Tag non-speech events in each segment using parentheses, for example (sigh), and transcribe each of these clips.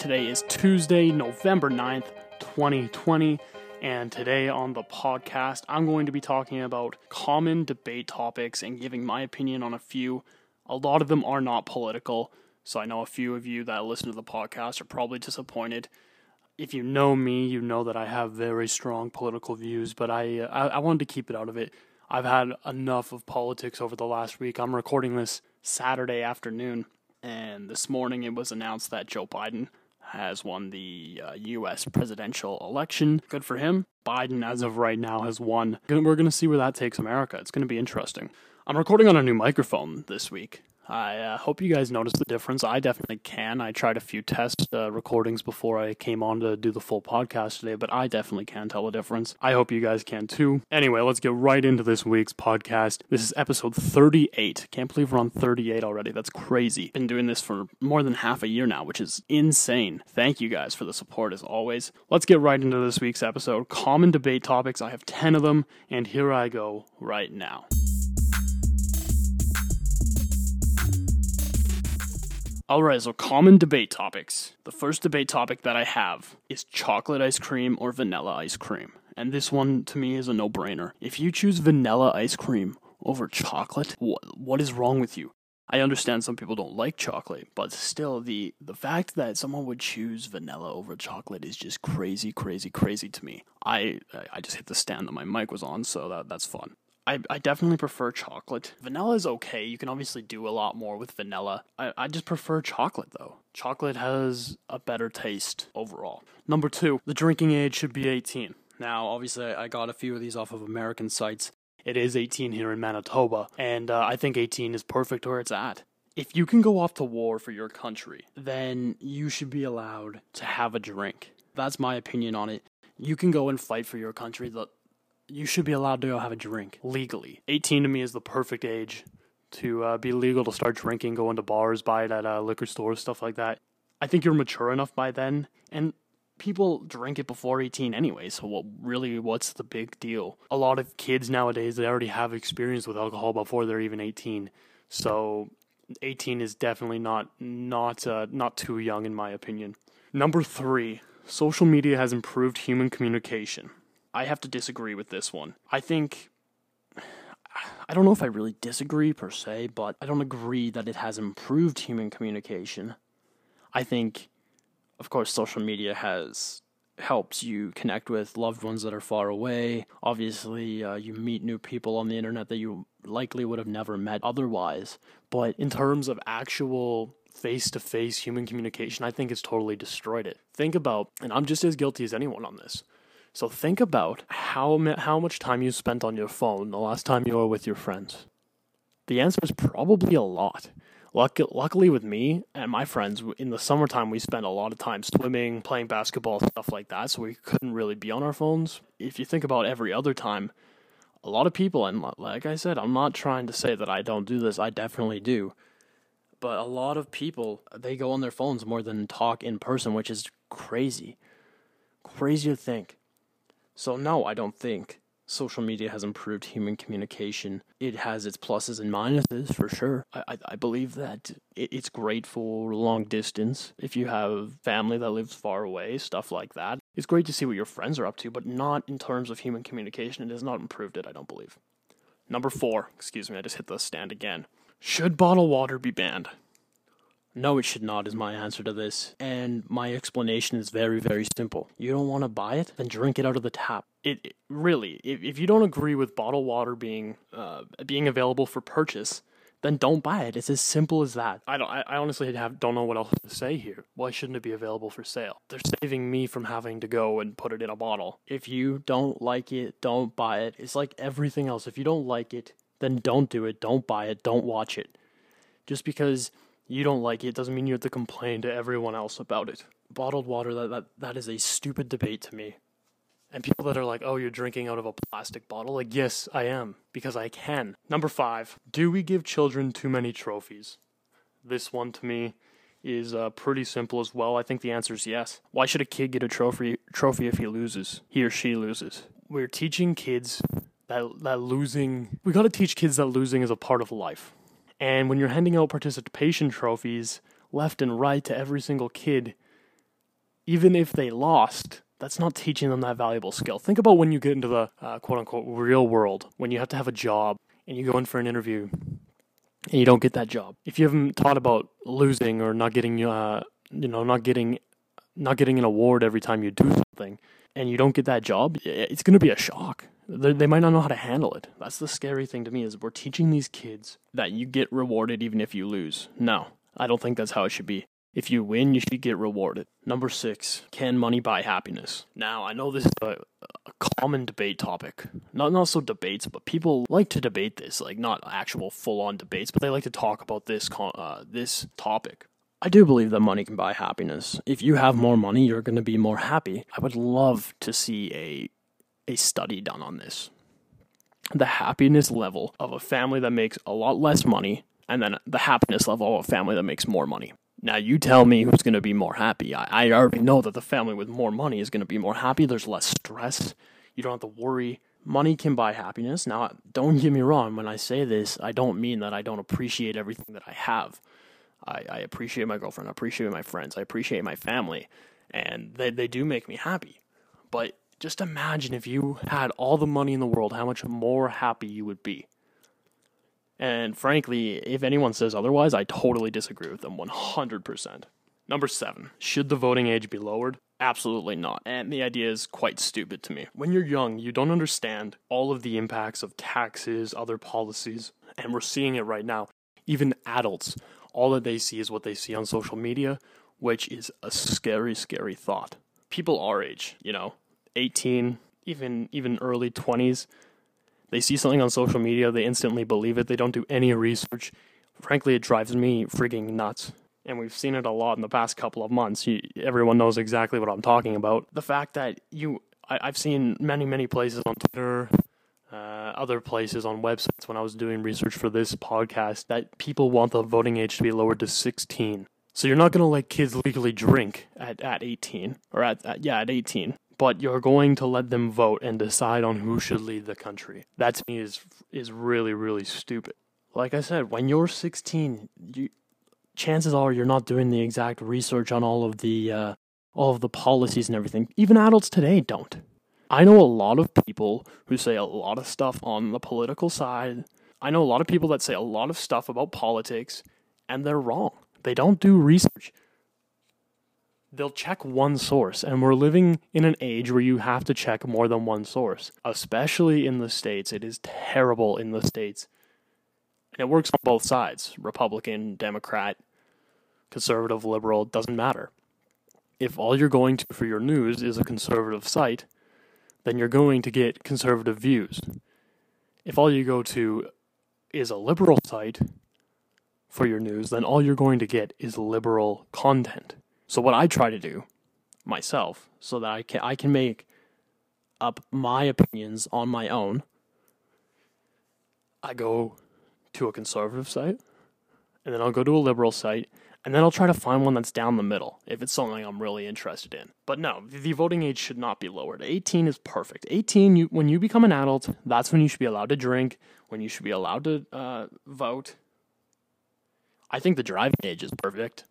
Today is Tuesday, November 9th, 2020. And today on the podcast, I'm going to be talking about common debate topics and giving my opinion on a few. A lot of them are not political, so I know a few of you that listen to the podcast are probably disappointed. If you know me, you know that I have very strong political views, but I, uh, I, I wanted to keep it out of it. I've had enough of politics over the last week. I'm recording this Saturday afternoon, and this morning it was announced that Joe Biden has won the uh, U.S. presidential election. Good for him. Biden, as of right now, has won. We're going to see where that takes America. It's going to be interesting. I'm recording on a new microphone this week. I uh, hope you guys notice the difference. I definitely can. I tried a few test uh, recordings before I came on to do the full podcast today, but I definitely can tell a difference. I hope you guys can too. Anyway, let's get right into this week's podcast. This is episode 38. Can't believe we're on 38 already. That's crazy. Been doing this for more than half a year now, which is insane. Thank you guys for the support as always. Let's get right into this week's episode. Common debate topics. I have 10 of them, and here I go right now. All right, so common debate topics. The first debate topic that I have is chocolate ice cream or vanilla ice cream. And this one to me is a no brainer. If you choose vanilla ice cream over chocolate, what, what is wrong with you? I understand some people don't like chocolate, but still, the, the fact that someone would choose vanilla over chocolate is just crazy, crazy, crazy to me. I I just hit the stand that my mic was on, so that, that's fun. I, I definitely prefer chocolate. Vanilla is okay. You can obviously do a lot more with vanilla. I, I just prefer chocolate though. Chocolate has a better taste overall. Number two, the drinking age should be 18. Now, obviously, I got a few of these off of American sites. It is 18 here in Manitoba, and uh, I think 18 is perfect where it's at. If you can go off to war for your country, then you should be allowed to have a drink. That's my opinion on it. You can go and fight for your country. The, you should be allowed to go have a drink legally. 18 to me is the perfect age to uh, be legal to start drinking, go into bars, buy it at uh, liquor stores, stuff like that. I think you're mature enough by then, and people drink it before 18 anyway. So what really, what's the big deal? A lot of kids nowadays they already have experience with alcohol before they're even 18. So 18 is definitely not not uh, not too young in my opinion. Number three, social media has improved human communication. I have to disagree with this one. I think I don't know if I really disagree per se, but I don't agree that it has improved human communication. I think of course social media has helped you connect with loved ones that are far away. Obviously, uh, you meet new people on the internet that you likely would have never met otherwise. But in terms of actual face to face human communication, I think it's totally destroyed it. Think about, and I'm just as guilty as anyone on this. So think about how how much time you spent on your phone the last time you were with your friends. The answer is probably a lot. Luck- luckily, with me and my friends, in the summertime, we spent a lot of time swimming, playing basketball, stuff like that. So we couldn't really be on our phones. If you think about every other time, a lot of people, and like I said, I'm not trying to say that I don't do this. I definitely do. But a lot of people, they go on their phones more than talk in person, which is crazy. Crazy to think. So, no, I don't think social media has improved human communication. It has its pluses and minuses for sure. I, I, I believe that it, it's great for long distance. If you have family that lives far away, stuff like that. It's great to see what your friends are up to, but not in terms of human communication. It has not improved it, I don't believe. Number four, excuse me, I just hit the stand again. Should bottled water be banned? No, it should not, is my answer to this. And my explanation is very, very simple. You don't want to buy it? Then drink it out of the tap. It, it really, if, if you don't agree with bottled water being uh, being available for purchase, then don't buy it. It's as simple as that. I don't. I, I honestly have don't know what else to say here. Why shouldn't it be available for sale? They're saving me from having to go and put it in a bottle. If you don't like it, don't buy it. It's like everything else. If you don't like it, then don't do it. Don't buy it. Don't watch it. Just because you don't like it doesn't mean you have to complain to everyone else about it. Bottled water, that, that, that is a stupid debate to me. And people that are like, oh, you're drinking out of a plastic bottle, like, yes, I am, because I can. Number five, do we give children too many trophies? This one to me is uh, pretty simple as well. I think the answer is yes. Why should a kid get a trophy trophy if he loses? He or she loses. We're teaching kids that that losing. We got to teach kids that losing is a part of life. And when you're handing out participation trophies, left and right to every single kid, even if they lost, that's not teaching them that valuable skill. Think about when you get into the uh, quote unquote real world, when you have to have a job and you go in for an interview and you don't get that job. If you haven't thought about losing or not getting, uh, you know, not getting, not getting an award every time you do something, and you don't get that job, it's going to be a shock. They, might not know how to handle it. That's the scary thing to me is we're teaching these kids that you get rewarded even if you lose. No, I don't think that's how it should be. If you win, you should get rewarded. Number six, can money buy happiness? Now, I know this is a, a common debate topic. Not, not so debates, but people like to debate this, like not actual full on debates, but they like to talk about this, uh, this topic. I do believe that money can buy happiness. If you have more money, you're going to be more happy. I would love to see a a study done on this. The happiness level of a family that makes a lot less money and then the happiness level of a family that makes more money. Now you tell me who's going to be more happy. I, I already know that the family with more money is going to be more happy. There's less stress. You don't have to worry. Money can buy happiness. Now, don't get me wrong. When I say this, I don't mean that I don't appreciate everything that I have. I, I appreciate my girlfriend. I appreciate my friends. I appreciate my family. And they, they do make me happy. But just imagine if you had all the money in the world, how much more happy you would be. And frankly, if anyone says otherwise, I totally disagree with them 100%. Number seven, should the voting age be lowered? Absolutely not. And the idea is quite stupid to me. When you're young, you don't understand all of the impacts of taxes, other policies, and we're seeing it right now. Even adults, all that they see is what they see on social media, which is a scary, scary thought. People our age, you know, 18, even even early 20s, they see something on social media, they instantly believe it. They don't do any research. Frankly, it drives me freaking nuts. And we've seen it a lot in the past couple of months. You, everyone knows exactly what I'm talking about. The fact that you, I, have seen many, many places on Twitter, uh, other places on websites when I was doing research for this podcast that people want the voting age to be lowered to 16. So you're not going to let kids legally drink at, at 18 or at, at yeah at 18 but you're going to let them vote and decide on who should lead the country. That to me is is really really stupid. Like I said, when you're 16, you chances are you're not doing the exact research on all of the uh, all of the policies and everything. Even adults today don't. I know a lot of people who say a lot of stuff on the political side. I know a lot of people that say a lot of stuff about politics and they're wrong. They don't do research they'll check one source and we're living in an age where you have to check more than one source especially in the states. It is terrible in the states. And it works on both sides republican democrat conservative liberal doesn't matter. If all you're going to for your news is a conservative site then you're going to get conservative views. If all you go to is a liberal site for your news then all you're going to get is liberal content so what I try to do myself so that I can I can make up my opinions on my own. I go to a conservative site and then I'll go to a liberal site and then I'll try to find one that's down the middle if it's something I'm really interested in. But no, the voting age should not be lowered. 18 is perfect. 18, you, when you become an adult, that's when you should be allowed to drink, when you should be allowed to uh, vote. I think the driving age is perfect.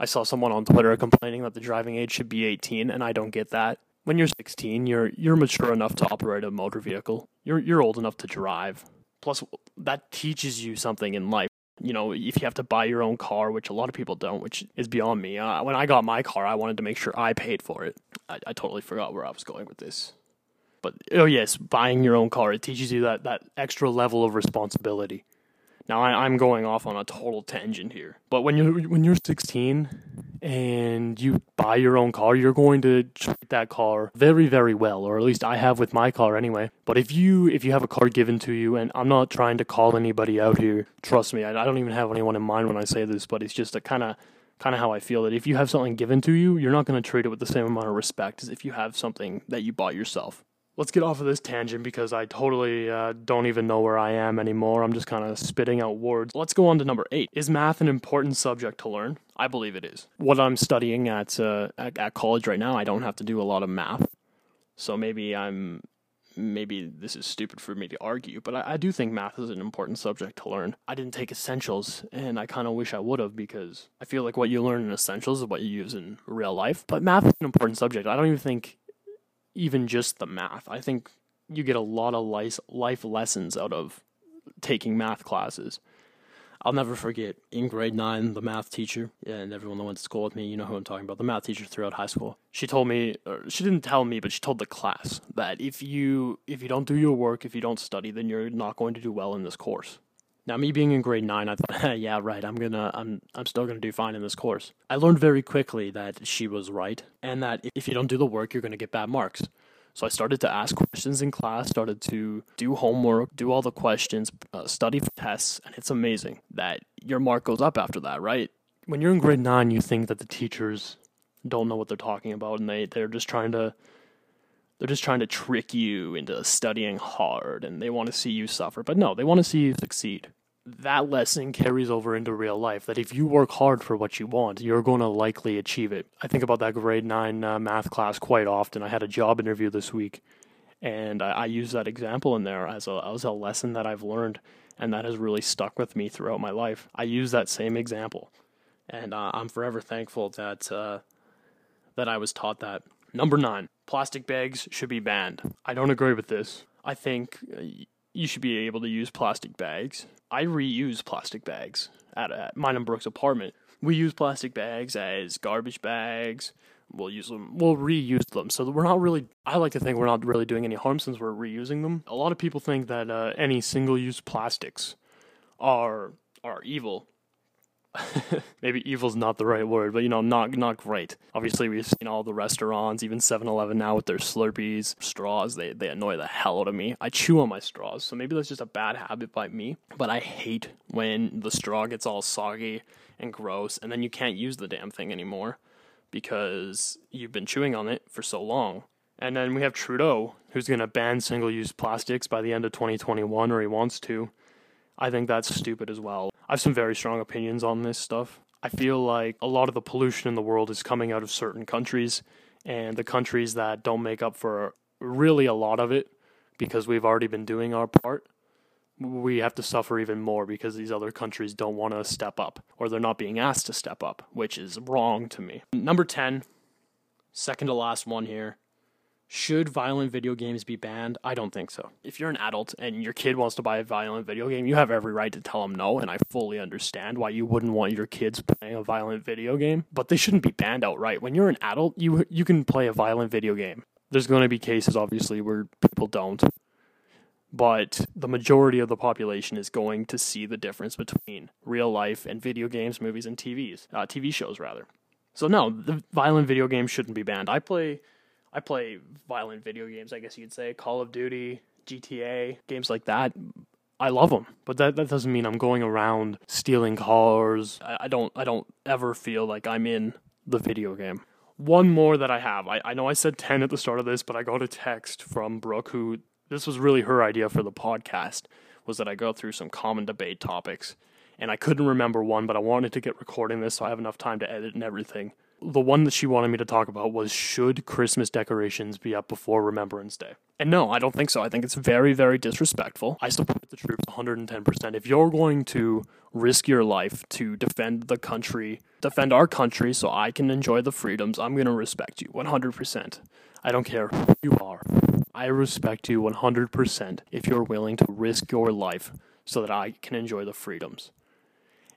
I saw someone on Twitter complaining that the driving age should be 18, and I don't get that. When you're 16, you're you're mature enough to operate a motor vehicle. You're you're old enough to drive. Plus, that teaches you something in life. You know, if you have to buy your own car, which a lot of people don't, which is beyond me. Uh, when I got my car, I wanted to make sure I paid for it. I, I totally forgot where I was going with this. But oh yes, buying your own car it teaches you that that extra level of responsibility. Now I, am going off on a total tangent here, but when you're when you're 16 and you buy your own car, you're going to treat that car very very well, or at least I have with my car anyway. But if you if you have a car given to you, and I'm not trying to call anybody out here, trust me, I, I don't even have anyone in mind when I say this, but it's just a kind of kind of how I feel that if you have something given to you, you're not going to treat it with the same amount of respect as if you have something that you bought yourself let's get off of this tangent because I totally uh, don't even know where I am anymore. I'm just kind of spitting out words. Let's go on to number eight. Is math an important subject to learn? I believe it is. What I'm studying at, uh, at, at college right now, I don't have to do a lot of math, so maybe I'm maybe this is stupid for me to argue, but I, I do think math is an important subject to learn. I didn't take essentials, and I kind of wish I would have because I feel like what you learn in essentials is what you use in real life. But math is an important subject. I don't even think even just the math. I think you get a lot of life lessons out of taking math classes. I'll never forget in grade nine, the math teacher, and everyone that went to school with me, you know who I'm talking about, the math teacher throughout high school. She told me, or she didn't tell me, but she told the class that if you if you don't do your work, if you don't study, then you're not going to do well in this course. Now, me being in grade nine, I thought, (laughs) yeah, right, I'm gonna, I'm, I'm still gonna do fine in this course. I learned very quickly that she was right, and that if you don't do the work, you're gonna get bad marks. So I started to ask questions in class, started to do homework, do all the questions, uh, study for tests, and it's amazing that your mark goes up after that, right? When you're in grade nine, you think that the teachers don't know what they're talking about, and they they're just trying to they're just trying to trick you into studying hard, and they want to see you suffer. But no, they want to see you succeed that lesson carries over into real life that if you work hard for what you want, you're going to likely achieve it. I think about that grade nine uh, math class quite often. I had a job interview this week, and I, I use that example in there as a, as a lesson that I've learned, and that has really stuck with me throughout my life. I use that same example, and uh, I'm forever thankful that uh, that I was taught that. Number nine, plastic bags should be banned. I don't agree with this. I think uh, you should be able to use plastic bags. I reuse plastic bags at, at mine and Brooke's apartment. We use plastic bags as garbage bags. We'll use them. We'll reuse them. So we're not really. I like to think we're not really doing any harm since we're reusing them. A lot of people think that uh, any single-use plastics are are evil, (laughs) maybe evil's not the right word, but you know, not not great. Obviously, we've seen all the restaurants, even 7-Eleven now with their Slurpees, straws. They they annoy the hell out of me. I chew on my straws, so maybe that's just a bad habit by me. But I hate when the straw gets all soggy and gross, and then you can't use the damn thing anymore because you've been chewing on it for so long. And then we have Trudeau, who's going to ban single-use plastics by the end of 2021, or he wants to. I think that's stupid as well. I have some very strong opinions on this stuff. I feel like a lot of the pollution in the world is coming out of certain countries, and the countries that don't make up for really a lot of it because we've already been doing our part, we have to suffer even more because these other countries don't want to step up or they're not being asked to step up, which is wrong to me. Number 10, second to last one here. Should violent video games be banned? I don't think so. If you're an adult and your kid wants to buy a violent video game, you have every right to tell them no, and I fully understand why you wouldn't want your kids playing a violent video game, but they shouldn't be banned outright. When you're an adult, you you can play a violent video game. There's going to be cases obviously where people don't. But the majority of the population is going to see the difference between real life and video games, movies, and TVs, uh, TV shows rather. So no, the violent video games shouldn't be banned. I play I play violent video games, I guess you'd say, Call of Duty, GTA, games like that. I love them, but that, that doesn't mean I'm going around stealing cars. I, I don't I don't ever feel like I'm in the video game. One more that I have. I, I know I said 10 at the start of this, but I got a text from Brooke who this was really her idea for the podcast was that I go through some common debate topics and I couldn't remember one, but I wanted to get recording this so I have enough time to edit and everything the one that she wanted me to talk about was should Christmas decorations be up before Remembrance Day? And no, I don't think so. I think it's very, very disrespectful. I support the troops 110%. If you're going to risk your life to defend the country, defend our country so I can enjoy the freedoms, I'm going to respect you 100%. I don't care who you are. I respect you 100% if you're willing to risk your life so that I can enjoy the freedoms.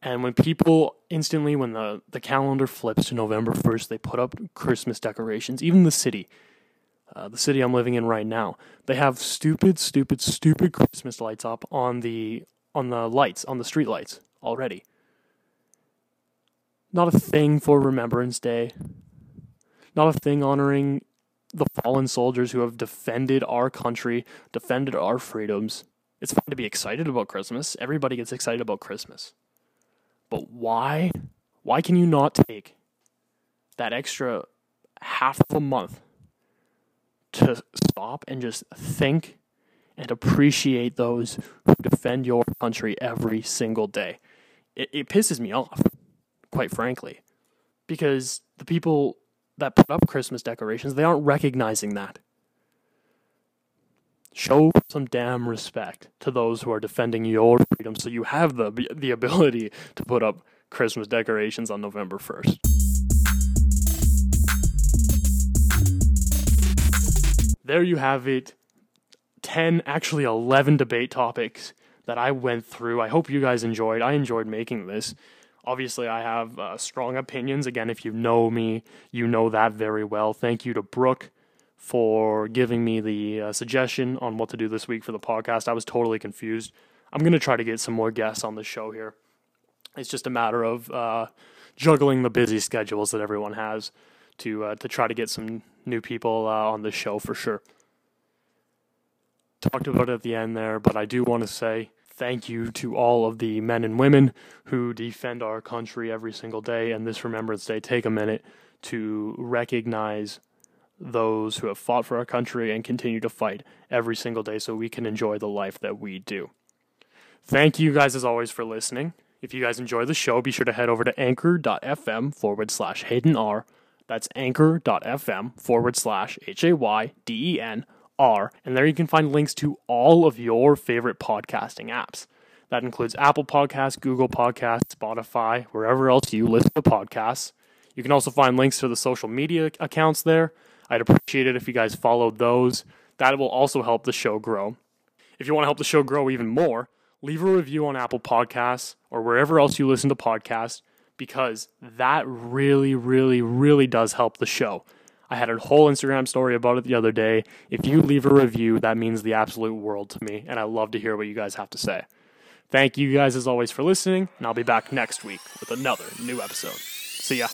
And when people instantly, when the, the calendar flips to November 1st, they put up Christmas decorations, even the city, uh, the city I'm living in right now, they have stupid, stupid, stupid Christmas lights up on the on the lights, on the street lights already. Not a thing for Remembrance Day. Not a thing honoring the fallen soldiers who have defended our country, defended our freedoms. It's fun to be excited about Christmas. Everybody gets excited about Christmas. But why? Why can you not take that extra half of a month to stop and just think and appreciate those who defend your country every single day? It, it pisses me off, quite frankly, because the people that put up Christmas decorations, they aren't recognizing that. Show some damn respect to those who are defending your freedom so you have the the ability to put up Christmas decorations on November 1st. There you have it. 10, actually 11 debate topics that I went through. I hope you guys enjoyed. I enjoyed making this. Obviously, I have uh, strong opinions. Again, if you know me, you know that very well. Thank you to Brooke for giving me the uh, suggestion on what to do this week for the podcast. I was totally confused. I'm going to try to get some more guests on the show here. It's just a matter of uh, juggling the busy schedules that everyone has to uh, to try to get some new people uh, on the show for sure. Talked about it at the end there, but I do want to say thank you to all of the men and women who defend our country every single day. And this Remembrance Day, take a minute to recognize those who have fought for our country and continue to fight every single day so we can enjoy the life that we do. Thank you guys as always for listening. If you guys enjoy the show, be sure to head over to anchor.fm forward slash Hayden R. That's anchor.fm forward slash H A Y D E N R. And there you can find links to all of your favorite podcasting apps. That includes Apple Podcasts, Google Podcasts, Spotify, wherever else you listen to podcasts. You can also find links to the social media accounts there. I'd appreciate it if you guys followed those. That will also help the show grow. If you want to help the show grow even more, leave a review on Apple Podcasts or wherever else you listen to podcasts because that really, really, really does help the show. I had a whole Instagram story about it the other day. If you leave a review, that means the absolute world to me, and I love to hear what you guys have to say. Thank you guys as always for listening, and I'll be back next week with another new episode. See ya.